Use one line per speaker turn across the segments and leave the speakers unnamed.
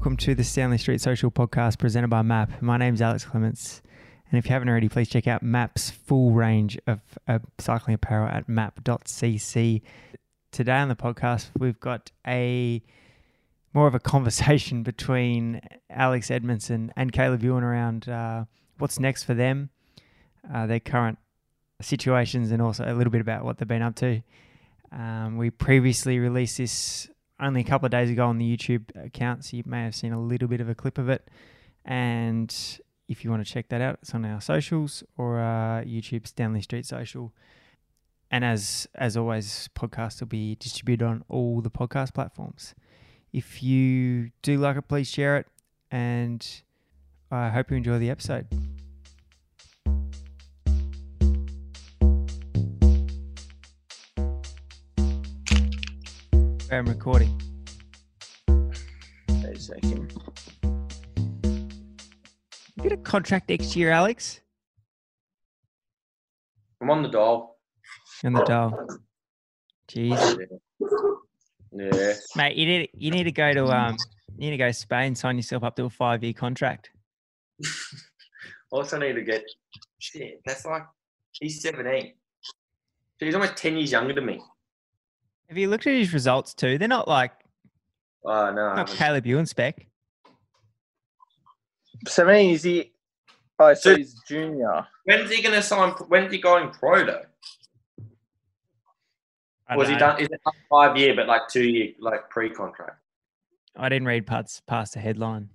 welcome to the Stanley Street Social Podcast presented by MAP. My name's Alex Clements, and if you haven't already, please check out MAP's full range of uh, cycling apparel at map.cc. Today on the podcast, we've got a more of a conversation between Alex Edmondson and Caleb Ewan around uh, what's next for them, uh, their current situations, and also a little bit about what they've been up to. Um, we previously released this only a couple of days ago on the YouTube account, so you may have seen a little bit of a clip of it. And if you want to check that out, it's on our socials or uh, YouTube Stanley Street Social. And as as always, podcasts will be distributed on all the podcast platforms. If you do like it, please share it, and I hope you enjoy the episode. I'm recording.
Wait a second.
You get a contract next year, Alex.
I'm on the doll.
On the doll. Jeez,
Yeah. yeah.
mate, you need you need to go to um you need to go to Spain, sign yourself up to a five year contract.
Also need to get shit. That's like he's 17. So he's almost 10 years younger than me.
Have you looked at his results too? They're not like
Oh no.
Not
haven't.
Caleb Ewan spec.
Seventeen is he? Oh, so
So-
he's junior.
When's he gonna sign when's he going pro though?
I
Was
don't
he done is it five year but like two year like pre contract?
I didn't read parts past the headline.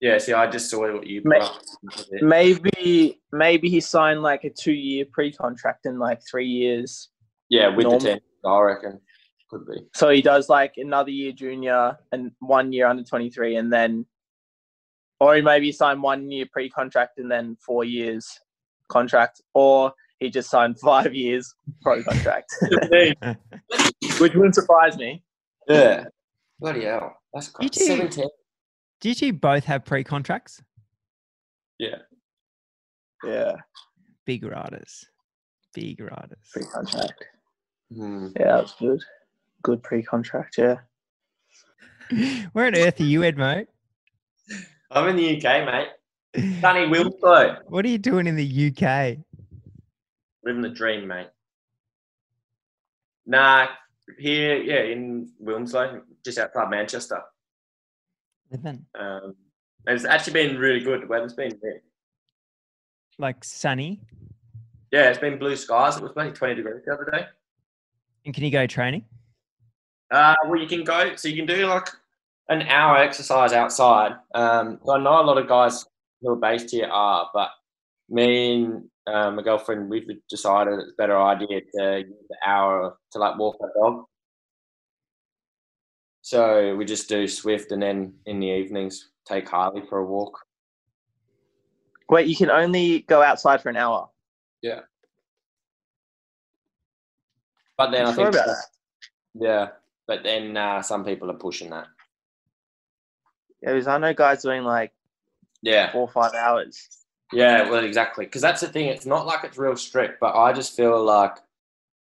Yeah, see I just saw what you
Ma-
put up. That was it.
Maybe, maybe he signed like a two-year pre-contract in like three years.
Yeah, with
Norm-
the ten, I reckon. Could be.
So he does like another year junior and one year under twenty-three, and then, or he maybe signed one year pre-contract and then four years contract, or he just signed five years pro contract, which wouldn't surprise me.
yeah. Bloody hell. That's
You
crazy.
do-
Seventeen.
Did you both have pre contracts?
Yeah.
Yeah,
Big riders. Big riders.
pre-contract.
Hmm.
Yeah, that's good. Good pre-contract. Yeah.
Where on earth are you, Edmo?
I'm in the UK, mate. Sunny Wilmslow.
What are you doing in the UK?
Living the dream, mate. Nah, here, yeah, in Wilmslow, just outside Manchester.
Living.
Um, and it's actually been really good. The weather's been,
Like sunny.
yeah, it's been blue skies. It was only 20 degrees the other day.
And can you go training?
Uh, well, you can go, so you can do like an hour exercise outside. Um, so I know a lot of guys who are based here are, but me and uh, my girlfriend, we've decided it's a better idea to use the hour to like walk our dog. So we just do Zwift and then in the evenings take Harley for a walk.
Wait, you can only go outside for an hour. Yeah.
But then I
Sure
think,
about that?
yeah, but then uh, some people are pushing that.
Yeah, because I know guys doing like
Yeah.
four or five hours.
Yeah, well, exactly. Because that's the thing. It's not like it's real strict, but I just feel like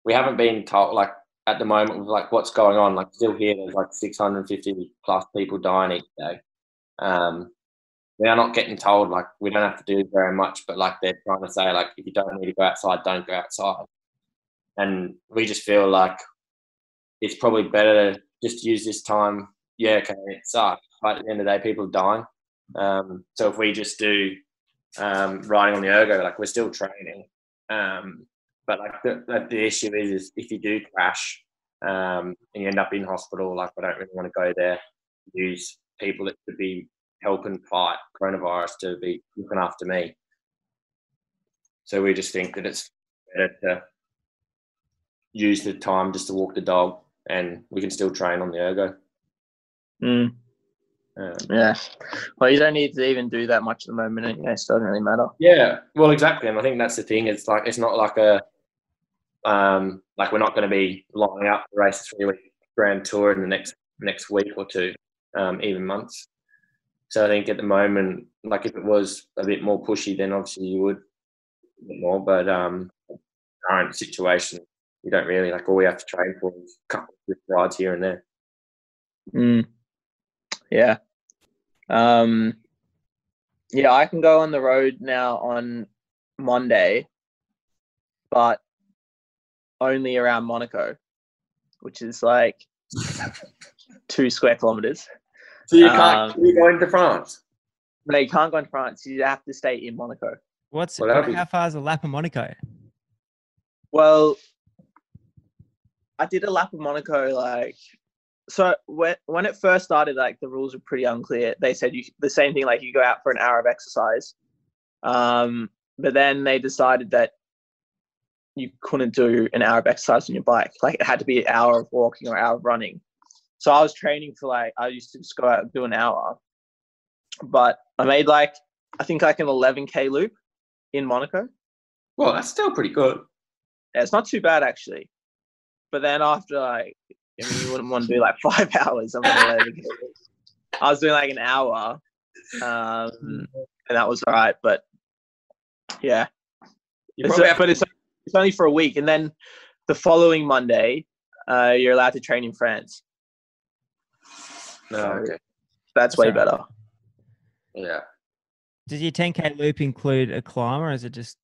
we haven't been told, like, at the moment, with like what's going on. Like, still here, there's like 650 plus people dying each day. Um, we are not getting told, like, we don't have to do very much, but like, they're trying to say, like, if you don't need to go outside, don't go outside. And we just feel like it's probably better to just use this time. Yeah, okay, it sucks. But at the end of the day, people are dying. Um, so if we just do um, riding on the ergo, like we're still training. Um, but like the, the, the issue is, is if you do crash um, and you end up in hospital, like I don't really want to go there. Use people that could be helping fight coronavirus to be looking after me. So we just think that it's better to use the time just to walk the dog, and we can still train on the ergo.
Mm,
Um,
yeah. Well, you don't need to even do that much at the moment anyway, so it doesn't really matter.
Yeah, well, exactly, and I think that's the thing. It's like it's not like a um, like we're not going to be lining up to race three week grand tour in the next next week or two, um, even months. So I think at the moment, like if it was a bit more pushy, then obviously you would more. But um, current situation, you don't really like all we have to train for is a couple of rides here and there.
Mm. Yeah. Um, yeah, I can go on the road now on Monday, but only around Monaco, which is like two square kilometers.
So you can't
Um,
you going to France?
No, you can't go into France. You have to stay in Monaco.
What's
Well, that'd be-
how far is a lap of Monaco?
Well, I did a lap of Monaco like so when when it first started, like the rules were pretty unclear. They said you the same thing, like you go out for an hour of exercise. Um, but then they decided that you couldn't do an hour of exercise on your bike. Like it had to be an hour of walking or an hour of running. So I was training for like I used to just go out and do an hour. But I made like I think like an 11k loop in Monaco.
Well, that's still pretty good.
Yeah, it's not too bad actually. But then after like, I mean, you wouldn't want to do like five hours. I'm gonna let it go. I was doing like an hour, um, and that was all right. But yeah,
You
it's,
probably have
but it's it's only for a week, and then the following Monday, uh, you're allowed to train in France.
no, okay.
That's
That's
way
all right.
better.
Yeah.
Does your 10k loop include a climb, or is it just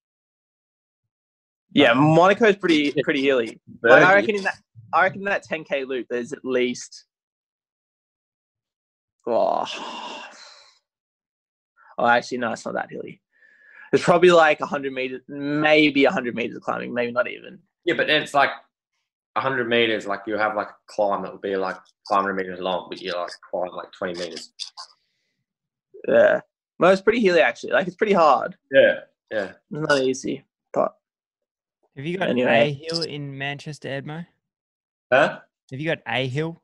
Yeah, Monaco's pretty pretty hilly. Like, I reckon in that I reckon in that 10k loop, there's at least. Oh, oh, actually, no, it's not that hilly. It's probably like 100 meters, maybe 100 meters of climbing, maybe not even.
Yeah, but then it's like hundred meters. Like you have like a climb that would be like 500 meters long, but you like climb like 20 meters.
Yeah, well, it's pretty hilly actually. Like it's pretty hard.
Yeah. Yeah.
It's not easy. But
have you got
Anyway.
a hill in Manchester, Edmo?
Huh?
Have you got a hill?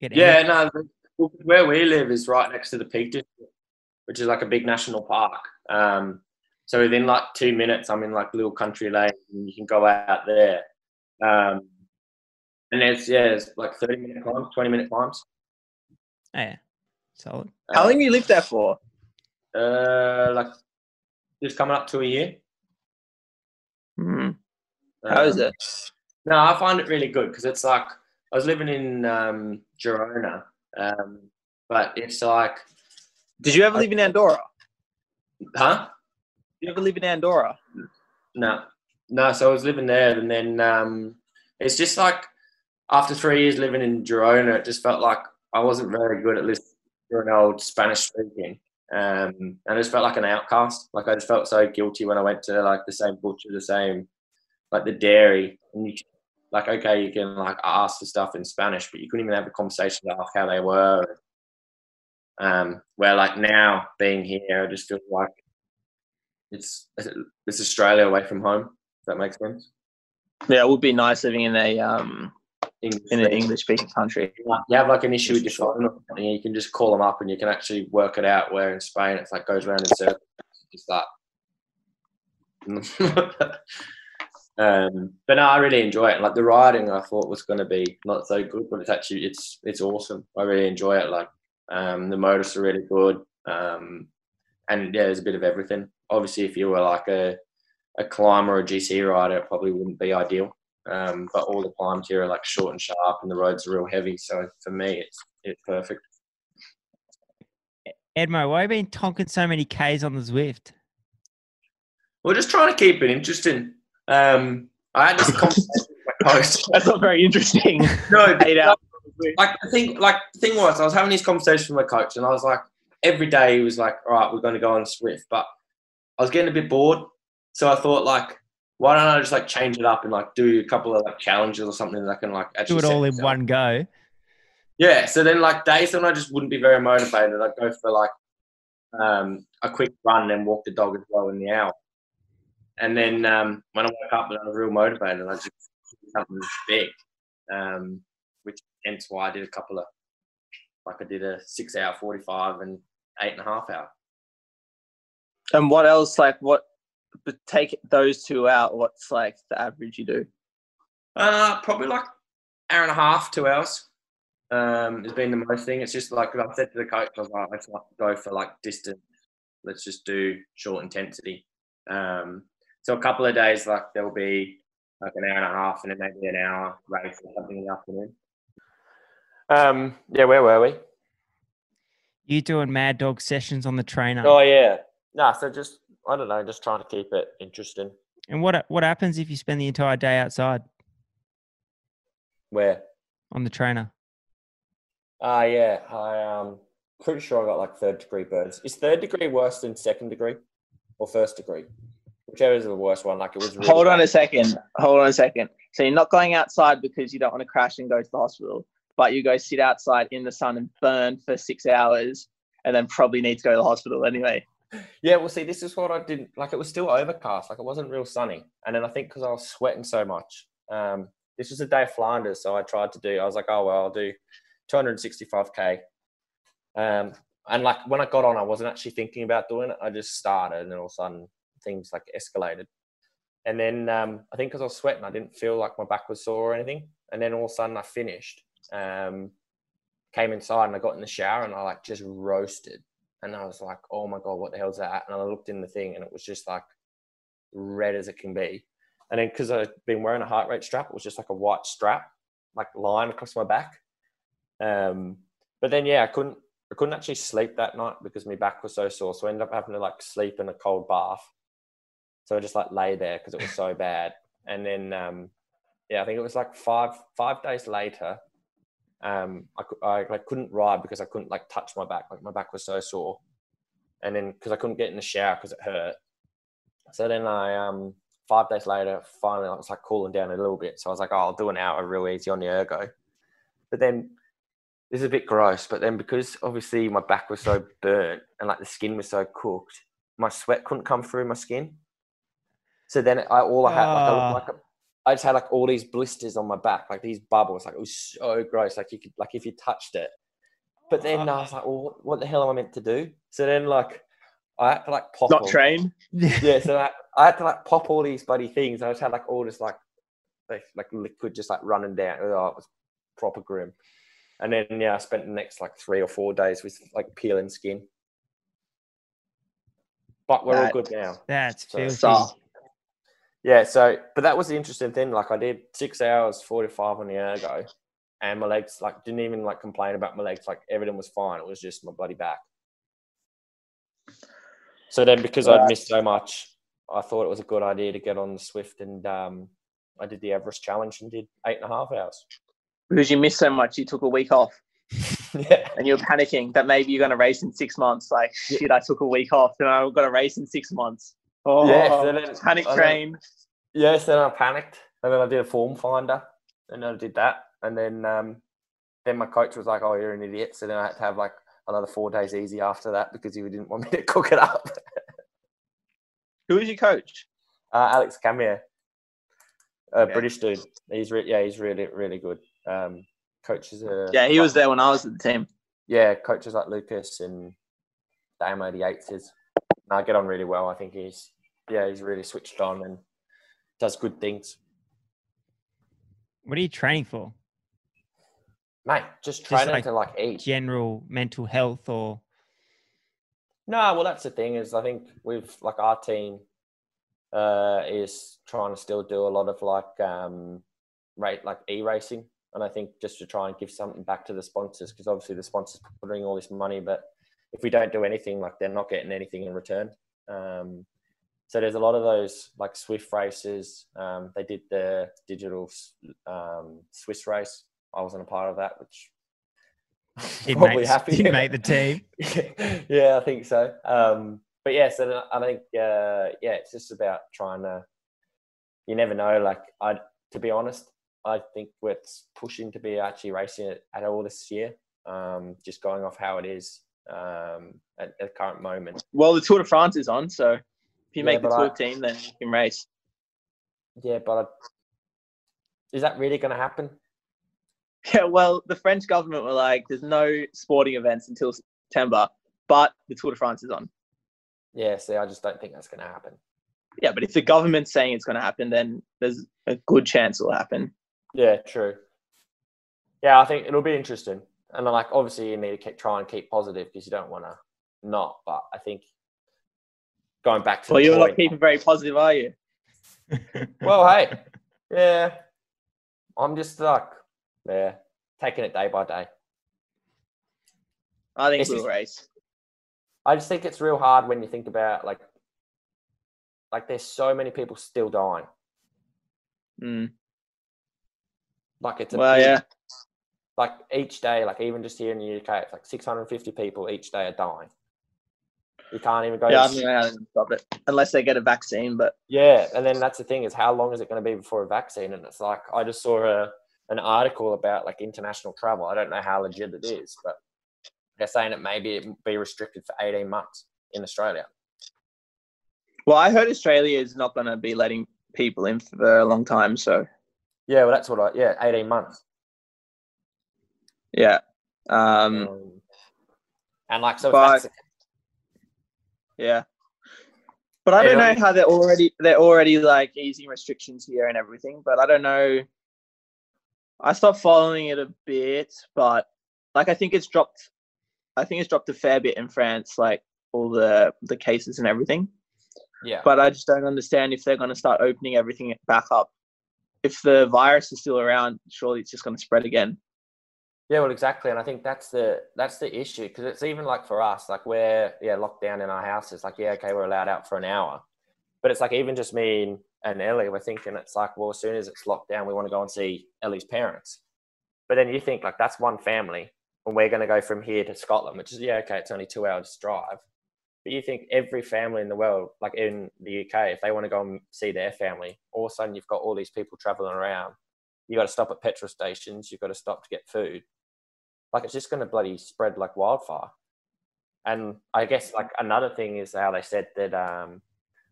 Yeah. No. Where we live is right next to the Peak District, which is like a big national park. Um, so within like two minutes, I'm in like little country lane, and you can go out there. Um, and it's yeah, it's like 30 minute climbs, 20 minute climbs.
Oh, yeah, solid.
how long you lived there for?
Uh, like just coming up to a year.
How is
Um,
it?
No, I find it really good because it's like I was living in um, Girona, um, but it's like,
Did you ever live in Andorra?
huh?
Did you ever live in Andorra?
No, no. So I was living there, and then um, it's just like after three years living in Girona, it just felt like I wasn't very good at listening to an old Spanish speaking, um, and I just felt like an outcast. Like I just felt so guilty when I went to like the same butcher, the same like the dairy, and you like okay, you can like ask for stuff in Spanish, but you couldn't even have a conversation ask how they were. Um, where like now being here, I just feel like it's it's Australia away from home. If that makes sense.
Yeah, it would be nice living in a um
English
in an. English speaking country.
You have like an issue with your phone or something, you can just call them up and you can actually work it out. Where in Spain, it's like goes around in circles. It's Just that. um, but no, I really enjoy it. Like the riding, I thought was going to be not so good, but it's actually it's it's awesome. I really enjoy it. Like um, the motors are really good, um, and yeah, there's a bit of everything. Obviously, if you were like a a climber or a GC rider, it probably wouldn't be ideal. Um, but all the climbs here are like short and sharp, and the roads are real heavy. So for me, it's it's perfect.
Edmo, why have you been tonking so many Ks on the Zwift?
We're just trying to keep it interesting. Um, I had this conversation with my coach.
That's not very interesting.
No,
Eight hours.
like the thing, like the thing was, I was having these conversations with my coach, and I was like, every day he was like, "All right, we're going to go on Zwift," but I was getting a bit bored, so I thought like, why don't I just like change it up and like do a couple of like challenges or something that I can like
Do it all in
myself.
one go.
Yeah, so then like days when I just wouldn't be very motivated, I'd go for like um, a quick run and walk the dog as well in the hour. And then um, when I woke up I was real motivated, I just did something big, um, which hence why I did a couple of like I did a six hour forty five and eight and a half hour.
And what else? Like what? But take those two out. What's like the average you do?
Uh, probably like hour and a half, two hours. Um, has been the most thing. It's just like I said to the coach, I was like, let's not go for like distance. Let's just do short intensity. Um, so a couple of days, like there will be like an hour and a half, and then maybe an hour race or something in the afternoon. Um, yeah, where were we?
You doing mad dog sessions on the trainer?
Oh yeah, nah. So just I don't know, just trying to keep it interesting.
And what what happens if you spend the entire day outside
Where?
on the trainer?
Ah, yeah. I um pretty sure I got like third degree burns. Is third degree worse than second degree or first degree? Whichever is the worst one. Like it was. Really
Hold on
bad.
a second. Hold on a second. So you're not going outside because you don't want to crash and go to the hospital, but you go sit outside in the sun and burn for six hours, and then probably need to go to the hospital anyway.
Yeah, well, see, this is what I didn't like. It was still overcast, like it wasn't real sunny, and then I think because I was sweating so much, um, this was a day of Flanders, so I tried to do. I was like, oh well, I'll do 265k, um, and like when I got on, I wasn't actually thinking about doing it. I just started, and then all of a sudden things like escalated, and then um, I think because I was sweating, I didn't feel like my back was sore or anything, and then all of a sudden I finished, um, came inside, and I got in the shower, and I like just roasted. And I was like, oh my God, what the hell's that? And I looked in the thing and it was just like red as it can be. And then because I'd been wearing a heart rate strap, it was just like a white strap, like line across my back. Um, but then, yeah, I couldn't, I couldn't actually sleep that night because my back was so sore. So I ended up having to like sleep in a cold bath. So I just like lay there because it was so bad. And then, um, yeah, I think it was like five, five days later, um, I, I like couldn't ride because I couldn't like touch my back. Like my back was so sore, and then because I couldn't get in the shower because it hurt. So then I um five days later finally I was like cooling down a little bit. So I was like, oh, I'll do an hour real easy on the ergo. But then this is a bit gross. But then because obviously my back was so burnt and like the skin was so cooked, my sweat couldn't come through my skin. So then I all I had like, I
Ah.
looked like a, I just had like all these blisters on my back, like these bubbles. Like it was so gross. Like you could, like if you touched it. But then I was like, well, what- what the hell am I meant to do? So then, like, I had to like pop.
Not
all-
trained.
Yeah, so I, I had to like pop all these bloody things. I just had like all this like, like, like liquid just like running down. Oh, it was proper grim. And then yeah, I spent the next like three or four days with like peeling skin. But we're all good now.
That's
So-
filthy.
So,
Yeah, so but that was the interesting thing. Like I did six hours forty five on the ergo, and my legs like didn't even like complain about my legs. Like everything was fine. It was just my bloody back. So then, because I'd missed so much, I thought it was a good idea to get on the Zwift, and um, I did the Everest challenge and did eight and a half hours.
because you missed so much, you took a week off,
yeah,
and you were panicking that maybe you're going to race in six months. Like, shit, I took a week off, and I'm going to race in six months. Oh,
Yeah, then-
panic
I then-
train.
Yes, then I panicked, and then I did a form finder, and I did that, and then um, then my coach was like, "Oh, you're an idiot." So then I had to have like another four days easy after that because he didn't want me to cook it up.
Who was your coach?
Uh, Alex Camier, a
Okay.
British dude. He's re- yeah, he's really really good. Um, coaches are
Yeah, he was there when I was at the team.
Yeah, coaches like Lucas and Damo the is. And I get on really well. I think he's yeah, he's really switched on and does good things.
What are you training for?
Mate, just
Just
training
like
to like eat.
General mental health or
No, well, that's the thing is I think we've like our team uh, is trying to still do a lot of like um, rate like e racing, and I think just to try and give something back to the sponsors because obviously the sponsors putting all this money, but if we don't do anything, like they're not getting anything in return. Um, so there's a lot of those like Zwift races. Um, they did the digital um, Swiss race. I wasn't a part of that, which
didn't,
probably
make,
happy.
didn't make the team.
yeah, I think so. Um, but yeah, so I think uh, yeah, it's just about trying to. You never know. Like I, to be honest, I think we're pushing to be actually racing it at all this year. Um, just going off how it is um, at, at the current moment.
Well, the Tour de France is on, so if you
Yeah,
make the Tour
I-
team, then you can race.
Yeah, but I, is that really going to happen?
Yeah, well, the French government were like, "There's no sporting events until September, but the Tour de France is on."
Yeah, see, I just don't think that's going to happen.
Yeah, but if the government's saying it's going to happen, then there's a good chance it'll happen.
Yeah, true. Yeah, I think it'll be interesting. And like, obviously, you need to keep, try and keep positive because you don't want to not. But I think going back to
Well, you're not keeping very positive, are you?
well, hey, yeah, I'm just like, yeah, taking it day by day.
I think
It's
we'll
just-
race.
I just think it's real hard when you think about like, like there's so many people still dying.
Mm.
Like it's a
Well,
big-
yeah.
Like each day, like even just here in the UK, it's like 650 people each day are dying. You can't even go.
Yeah, I
to
don't know how to stop it unless they get a vaccine. But
Yeah, and then that's the thing is how long is it going to be before a vaccine? And it's like I just saw a an article about like international travel. I don't know how legit it is, but they're saying it may be, be restricted for eighteen months in Australia.
well, I heard Australia is not going to be letting people in for a long time. So
Yeah, well, that's what I yeah eighteen months.
Yeah, um,
Um, and like so,
but- yeah. But I don't know how they're already they're already like easing restrictions here and everything. But I don't know. I stopped following it a bit, but like I think it's dropped. I think it's dropped a fair bit in France, like all the the cases and everything.
yeah,
but I just don't understand if they're going to start opening everything back up. If the virus is still around, surely it's just going to spread again.
Yeah, well, exactly, and I think that's the that's the issue because it's even like for us, like we're yeah locked down in our houses. Like yeah, okay, we're allowed out for an hour, but it's like even just me and- and Ellie, we're thinking it's like well, as soon as it's locked down, we want to go and see Ellie's parents. But then you think like that's one family, and we're going to go from here to Scotland, which is yeah, okay, it's only two hours drive. But you think every family in the world, like in the UK, if they want to go and see their family, all of a sudden you've got all these people traveling around. You've got to stop at petrol stations. You've got to stop to get food like it's just going to bloody spread like wildfire. And I guess like another thing is how they said that um,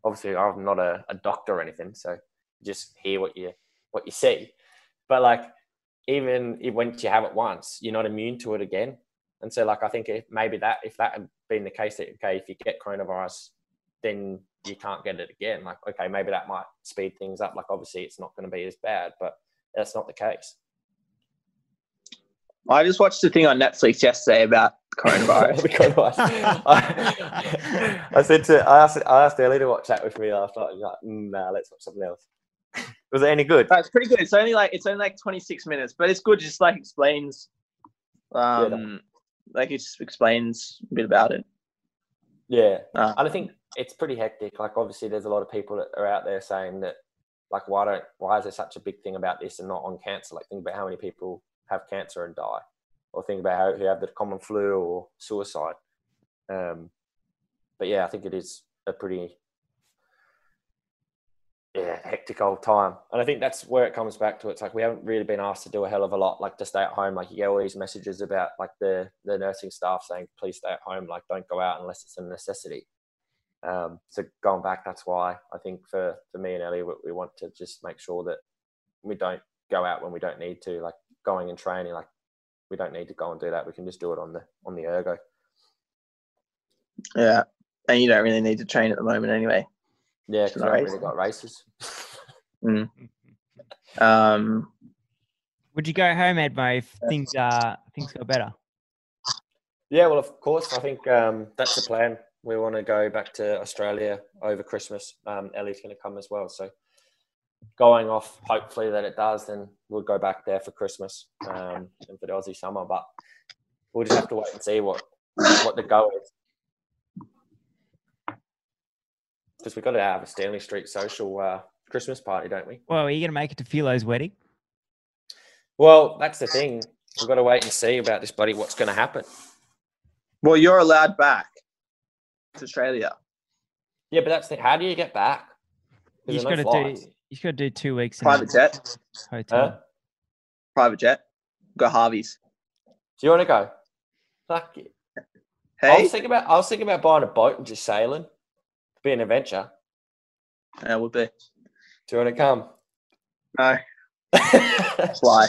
obviously I'm not a, a doctor or anything, so just hear what you what you see. But like even if, once you have it once, you're not immune to it again. And so like I think if maybe that if that had been the case that okay if you get coronavirus, then you can't get it again. Like okay maybe that might speed things up. Like obviously it's not going to be as bad, but that's not the case.
I just watched the thing on Netflix yesterday about coronavirus.
Coronavirus. I, I said to I asked I asked Ellie to watch that with me last night. She's like, mm, nah, let's watch something else. Was it any good?
It's pretty good. It's only like it's only like 26 minutes, but it's good. Just like explains, um, like it just explains a bit about it.
Yeah,
Uh,
and I think it's pretty hectic. Like obviously, there's a lot of people that are out there saying that, like, why don't why is there such a big thing about this and not on cancer? Like, think about how many people have cancer and die, or think about how who have the common flu or suicide. Um, but yeah, I think it is a pretty yeah hectic old time, and I think that's where it comes back to. It's like we haven't really been asked to do a hell of a lot, like to stay at home. Like you get all these messages about like the the nursing staff saying, "Please stay at home. Like don't go out unless it's a necessity." Um, so going back, that's why I think for for me and Ellie, we, we want to just make sure that we don't go out when we don't need to. Like going and training, like we don't need to go and do that. We can just do it on the on the ergo.
yeah, and you don't really need to train at the moment anyway.
Yeah, because I haven't really got races.
Um,
Would you go home, Edmo, if things uh things got better?
Yeah, well, of course. I think um, that's the plan. We want to go back to Australia over Christmas. Um, Ellie's going to come as well. So, going off, hopefully that it does, then we'll go back there for Christmas um, and for the Aussie summer. But we'll just have to wait and see what what the go is. Because we've got to have a Stanley Street social uh, Christmas party, don't we?
Well, are you gonna make it to Philo's wedding?
Well, that's the thing. We've got to wait and see about this bloody what's going to happen.
well, you're allowed back to Australia.
Yeah, but that's the how do you get back?
You
There's
just
no
gotta do you just gotta do two weeks in
Private
a
jet.
hotel.
Huh?
Private jet. Go Harvey's.
Do you want to go? Fuck it.
Hey?
I was thinking about I was thinking about buying a boat and just sailing. Be an adventure.
yeah, would be.
Do you want to come?
No, fly.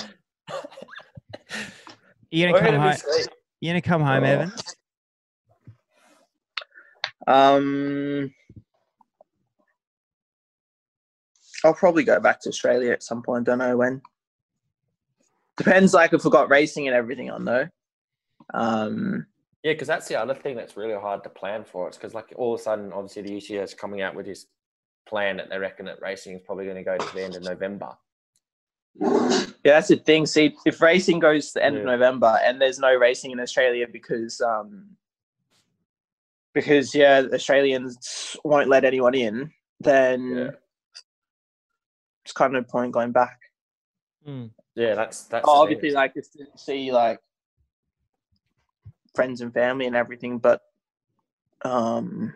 You gonna
We're
come
gonna
home? You gonna come home,
Oh.
Evan?
Um, I'll probably go back to Australia at some point. Don't know when. Depends, like if we got racing and everything on though. Um,
Yeah, because that's the other thing that's really hard to plan for. It's because like all of a sudden, obviously the UCI is coming out with this plan that they reckon that racing is probably going to go to the end of November.
Yeah, that's the thing. See, if racing goes to the end of November and there's no racing in Australia because um because yeah, Australians won't let anyone in, then
Yeah.
It's kind of no point going back.
Mm.
Yeah, that's that's
Oh, obviously,
thing.
like just to see like friends and family and everything, but um,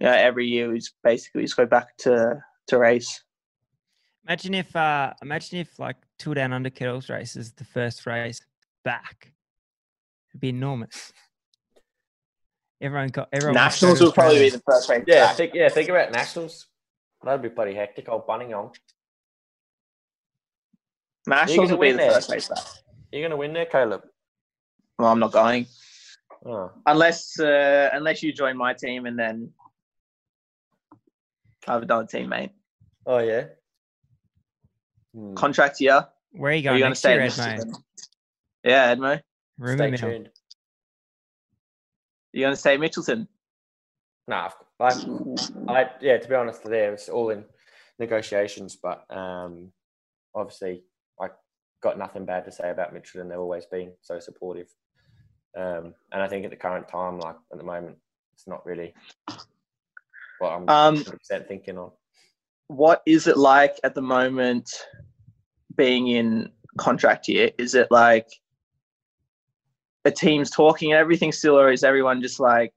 yeah, every year we just basically just go back to to race.
Imagine if, uh, imagine if like Tour Down Under Cadel's race is the first race back. It'd be enormous. Everyone got everyone. wants
Nationals
to
will probably be the first race.
Yeah,
back.
think yeah, think about nationals. That'd be pretty hectic. Old Buninyong.
Nationals
gonna
will be
win
the
there.
first race back.
You're gonna win there, Caleb.
Well, I'm not going
Oh,
unless uh, unless you join my team and then I have another teammate.
oh yeah. Hmm.
Contract year.
Where are you
Are
going
you going to stay
year,
in
Edmo?
Mitchelton? Yeah, Edmo.
Rumour
Stay
mill.
tuned.
You going to stay in Mitchelton?
Nah, I, I yeah. To be honest, there it's all in negotiations, but um, obviously I got nothing bad to say about Mitchell, and they've always been so supportive. Um, and I think at the current time, like at the moment, it's not really what I'm
Um,
100% thinking on.
what is it like at the moment being in contract year? Is it like the team's talking and everything still, or is everyone just like,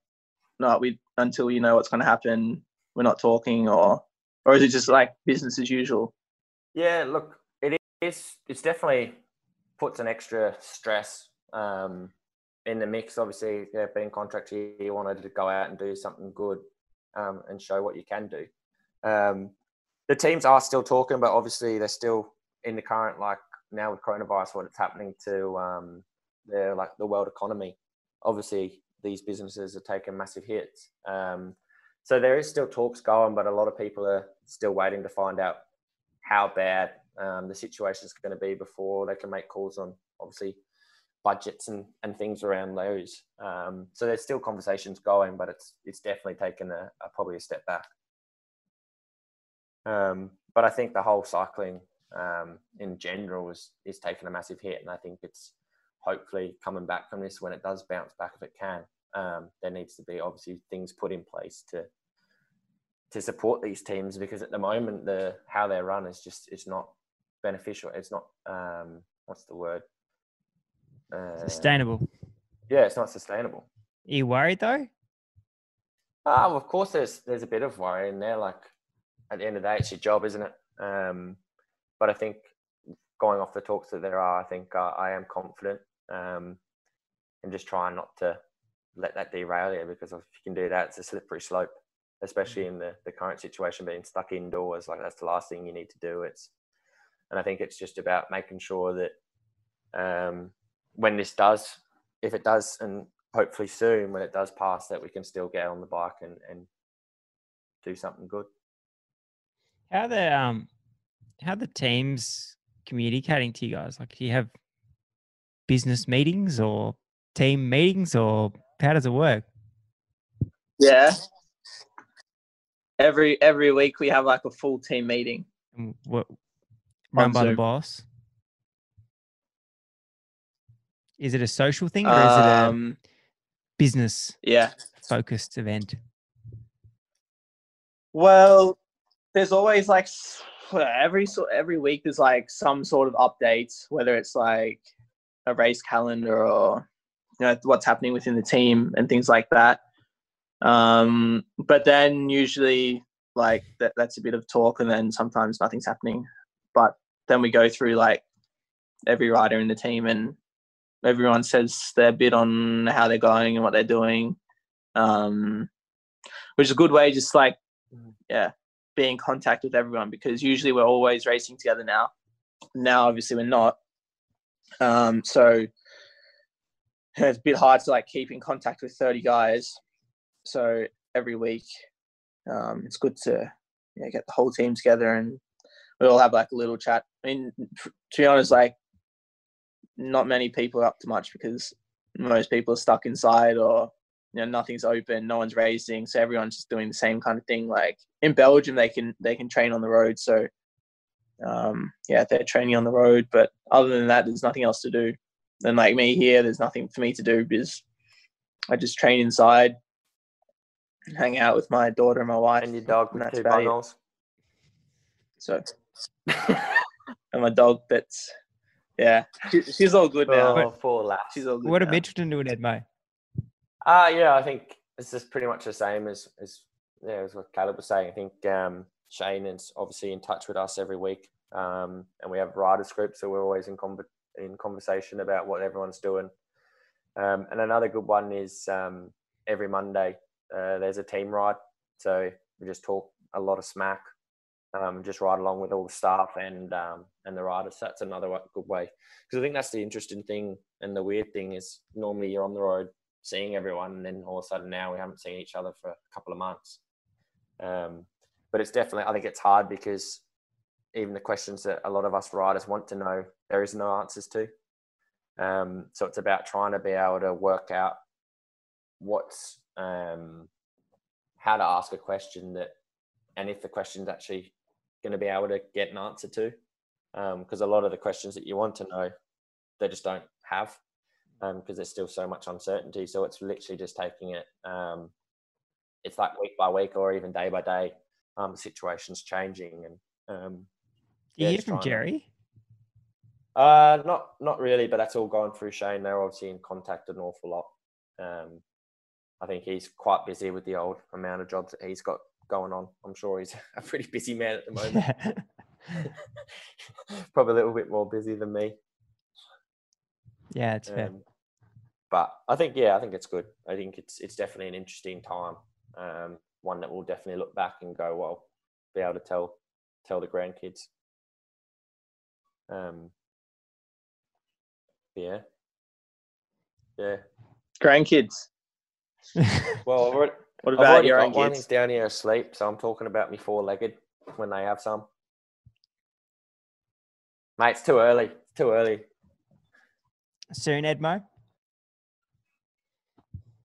no, we until you know what's going to happen, we're not talking, or or is it just like business as usual?
Yeah, look, it is. It's definitely puts an extra stress um, in the mix. Obviously, yeah, being contract here, you wanted to go out and do something good um, and show what you can do. Um, the teams are still talking, but obviously they're still in the current like now with coronavirus, what it's happening to um, the like the world economy. Obviously, these businesses are taking massive hits. Um, so there is still talks going, but a lot of people are still waiting to find out how bad um, the situation is going to be before they can make calls on obviously budgets and, and things around those. Um, so there's still conversations going, but it's it's definitely taken a, a probably a step back. Um, but I think the whole cycling um, in general is is taking a massive hit, and I think it's hopefully coming back from this when it does bounce back if it can. Um, there needs to be obviously things put in place to to support these teams because at the moment the how they're run is just it's not beneficial. It's not um, what's the word? Uh,
Sustainable.
Yeah, it's not sustainable.
Are you worried though?
Ah, well, of course, there's there's a bit of worry in there. Like at the end of the day, it's your job, isn't it? Um, but I think going off the talks that there are, I think uh, I am confident um, and just trying not to let that derail you because if you can do that, it's a slippery slope, especially in the, the current situation being stuck indoors. Like that's the last thing you need to do. It's and I think it's just about making sure that um, when this does, if it does, and hopefully soon when it does pass, that we can still get on the bike and, and do something good.
How the um, how the teams communicating to you guys? Like, do you have business meetings or team meetings, or how does it work?
Yeah. Every every week we have like a full team meeting.
What run by the boss? Is it a social thing or is it a
Um,
business
yeah.
focused event?
Well, there's always like every sort every week there's like some sort of updates, whether it's like a race calendar or you know what's happening within the team and things like that. Um, but then usually like that, that's a bit of talk, and then sometimes nothing's happening. But then we go through like every rider in the team, and everyone says their bit on how they're going and what they're doing, um, which is a good way, just like yeah, be in contact with everyone because usually we're always racing together now. Now, obviously, we're not. Um, so it's a bit hard to like keep in contact with 30 guys. So every week, um, it's good to you know, get the whole team together and we all have like a little chat. I mean, to be honest, like not many people up to much because most people are stuck inside or you know nothing's open, no one's racing, so everyone's just doing the same kind of thing. Like in Belgium, they can they can train on the road, so um, yeah, they're training on the road. But other than that, there's nothing else to do. And like me here, there's nothing for me to do because I just train inside, and hang out with my daughter and my wife.
And your dog
and
with
that's
two
about it.
bungles.
So, and my dog, that's yeah, she, she's all good now.
Oh, poor lass.
She's all good.
What
now.
are Mitchelton doing, Edmo?
Uh yeah, I think it's just pretty much the same as as yeah, as what Caleb was saying. I think um, Shayne is obviously in touch with us every week, um, and we have riders group, so we're always in in conversation about what everyone's doing. Um, and another good one is um, every Monday uh, there's a team ride, so we just talk a lot of smack, um, just ride along with all the staff and um, and the riders. That's another good way because I think that's the interesting thing and the weird thing is normally you're on the road seeing everyone, and then all of a sudden now we haven't seen each other for a couple of months. Um, but it's definitely, I think it's hard because even the questions that a lot of us riders want to know, there is no answers to. Um, so it's about trying to be able to work out what's um, how to ask a question that, and if the question's actually going to be able to get an answer to, because a lot of the questions that you want to know, they just don't have because there's still so much uncertainty. So it's literally just taking it. Um, it's like week by week or even day by day. Um, situations changing and um,
you
Yeah,
hear
just
from
trying to-
Gerry?
uh, not not really, but that's all gone through Shayne. They're obviously in contact an awful lot. Um, I think he's quite busy with the old amount of jobs that he's got going on. I'm sure he's a pretty busy man at the moment. Probably a little bit more busy than me.
yeah, it's fair.
Um, but I think yeah, I think it's good. I think it's it's definitely an interesting time. Um, one that we'll definitely look back and go, well, be able to tell tell the grandkids. Um, yeah, yeah.
grandkids.
Well, I've already,
What
I've
about
already
your
got
own
one.
kids?
He's down here asleep, so I'm talking about me four-legged when they have some. Mate, it's too early. It's too early.
Soon, Edmo.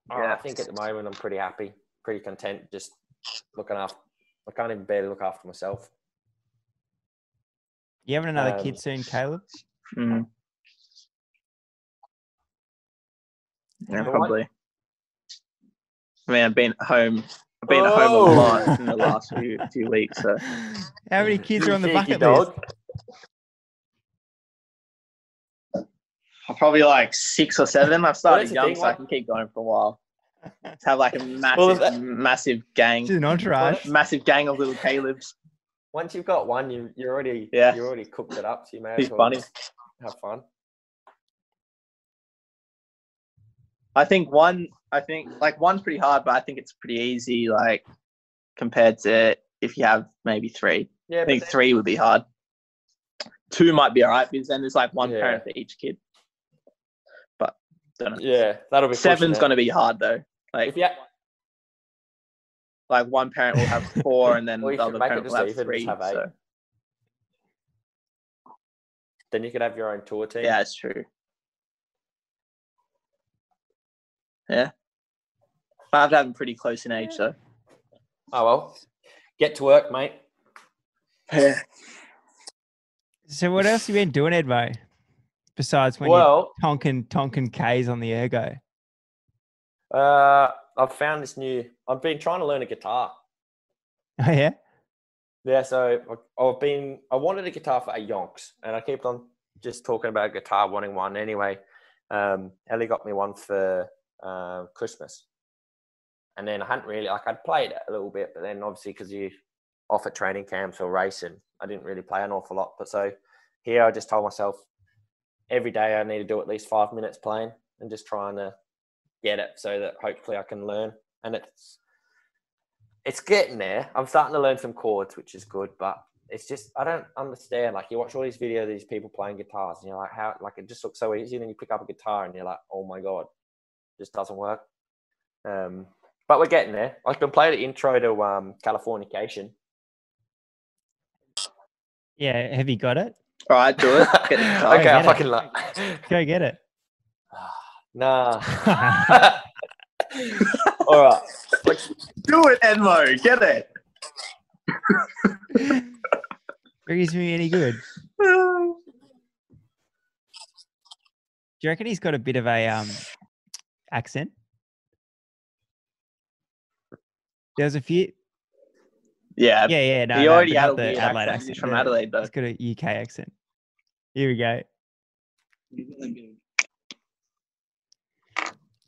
Oh,
Yeah.
I think at the moment I'm pretty happy, pretty content, just looking after. I can't even barely look after myself.
You having another
Um,
kid soon, Caleb?
Mm. Yeah, probably. I mean, I've been home. I've been at home a lot in the last few few weeks. So
How many kids are on the
cheeky
bucket list?
I'm probably like six or seven. I've started
that's the
young,
thing,
so I can keep going for a while. Have like a massive,
Well, that-
massive gang,
Just an entourage.
massive gang of little Caleb's.
Once you've got one, you you already
Yeah.
you already cooked it up, so you may
He's
as well
funny.
have fun.
I think one, I think like one's pretty hard, but I think it's pretty easy. Like compared to if you have maybe three.
Yeah,
I think
then-
three would be hard. Two might be alright because then there's like one
Yeah.
parent for each kid. But don't know.
yeah, that'll be
Seven's going to be hard though. Like
If you,
like one parent will have four, and then the other parent will have three.
have eight.
So
then you could have your own tour team.
yeah, it's true. Yeah, I have to have them pretty close in age though.
Oh well, get to work, mate.
Yeah.
So what else have you been doing, Edmo? Besides when you
well,
tonking tonking K's on the ergo.
Uh, I've found this new. I've been trying to learn a guitar.
Oh yeah?
Yeah, so I've been. I wanted a guitar for a yonks, and I kept on just talking about guitar, wanting one anyway. Um, Ellie got me one for uh, Christmas, and then I hadn't really like I'd played it a little bit, but then obviously because you off at training camps or racing, I didn't really play an awful lot. But so here, I just told myself every day I need to do at least five minutes playing and just trying to get it so that hopefully I can learn. And it's it's getting there. I'm starting to learn some chords, which is good, but it's just I don't understand. Like you watch all these videos of these people playing guitars, and you're like, how like it just looks so easy. And then you pick up a guitar, and you're like, oh my god, it just doesn't work. Um, but we're getting there. I can play the intro to um, Californication.
Yeah, have you got it?
All right, do it. Get the guitar.
okay, I
get it.
fucking like.
Go get it.
Nah. all right. Like,
Do it, Edmo. Get it.
Reckon he's gonna be any good? Do you reckon he's got a bit of a um accent? There was a few.
Yeah,
Yeah, yeah. No,
he
no,
already
but
had a
not the
weird
Adelaide
accent.
accent.
He's from
yeah.
Adelaide, though.
He's got a UK accent. Here we go.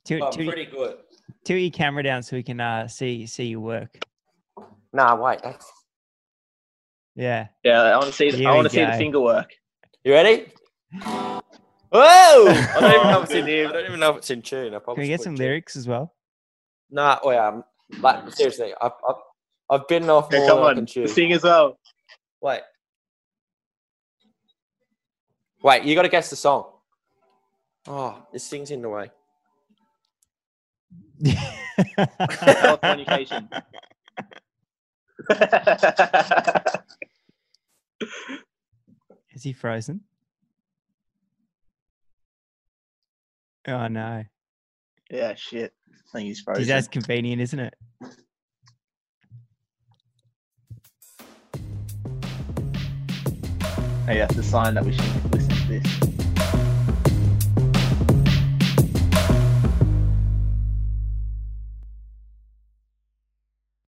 Tilt,
Oh,
tilt,
pretty good.
tilt your camera down so we can uh, see see your work.
Nah, wait. That's...
Yeah.
Yeah, I want to see.
Here
I want to see the finger work.
You ready? Whoa! I don't even know if it's in.
Good ear.
I don't even know if it's in tune. I
Can we get some
put tune.
lyrics as well?
Nah, wait. Um, like seriously, I've I've, I've bitten off
Yeah,
more
come
than I can
on,
chew.
sing as well.
Wait. Wait, you got to guess the song. Oh, this thing's in the way.
Telecommunication.
Is he frozen? Oh no.
yeah, shit. I think he's
Geez,
frozen.
that's convenient, isn't it?
Hey, that's a sign that we should listen to this.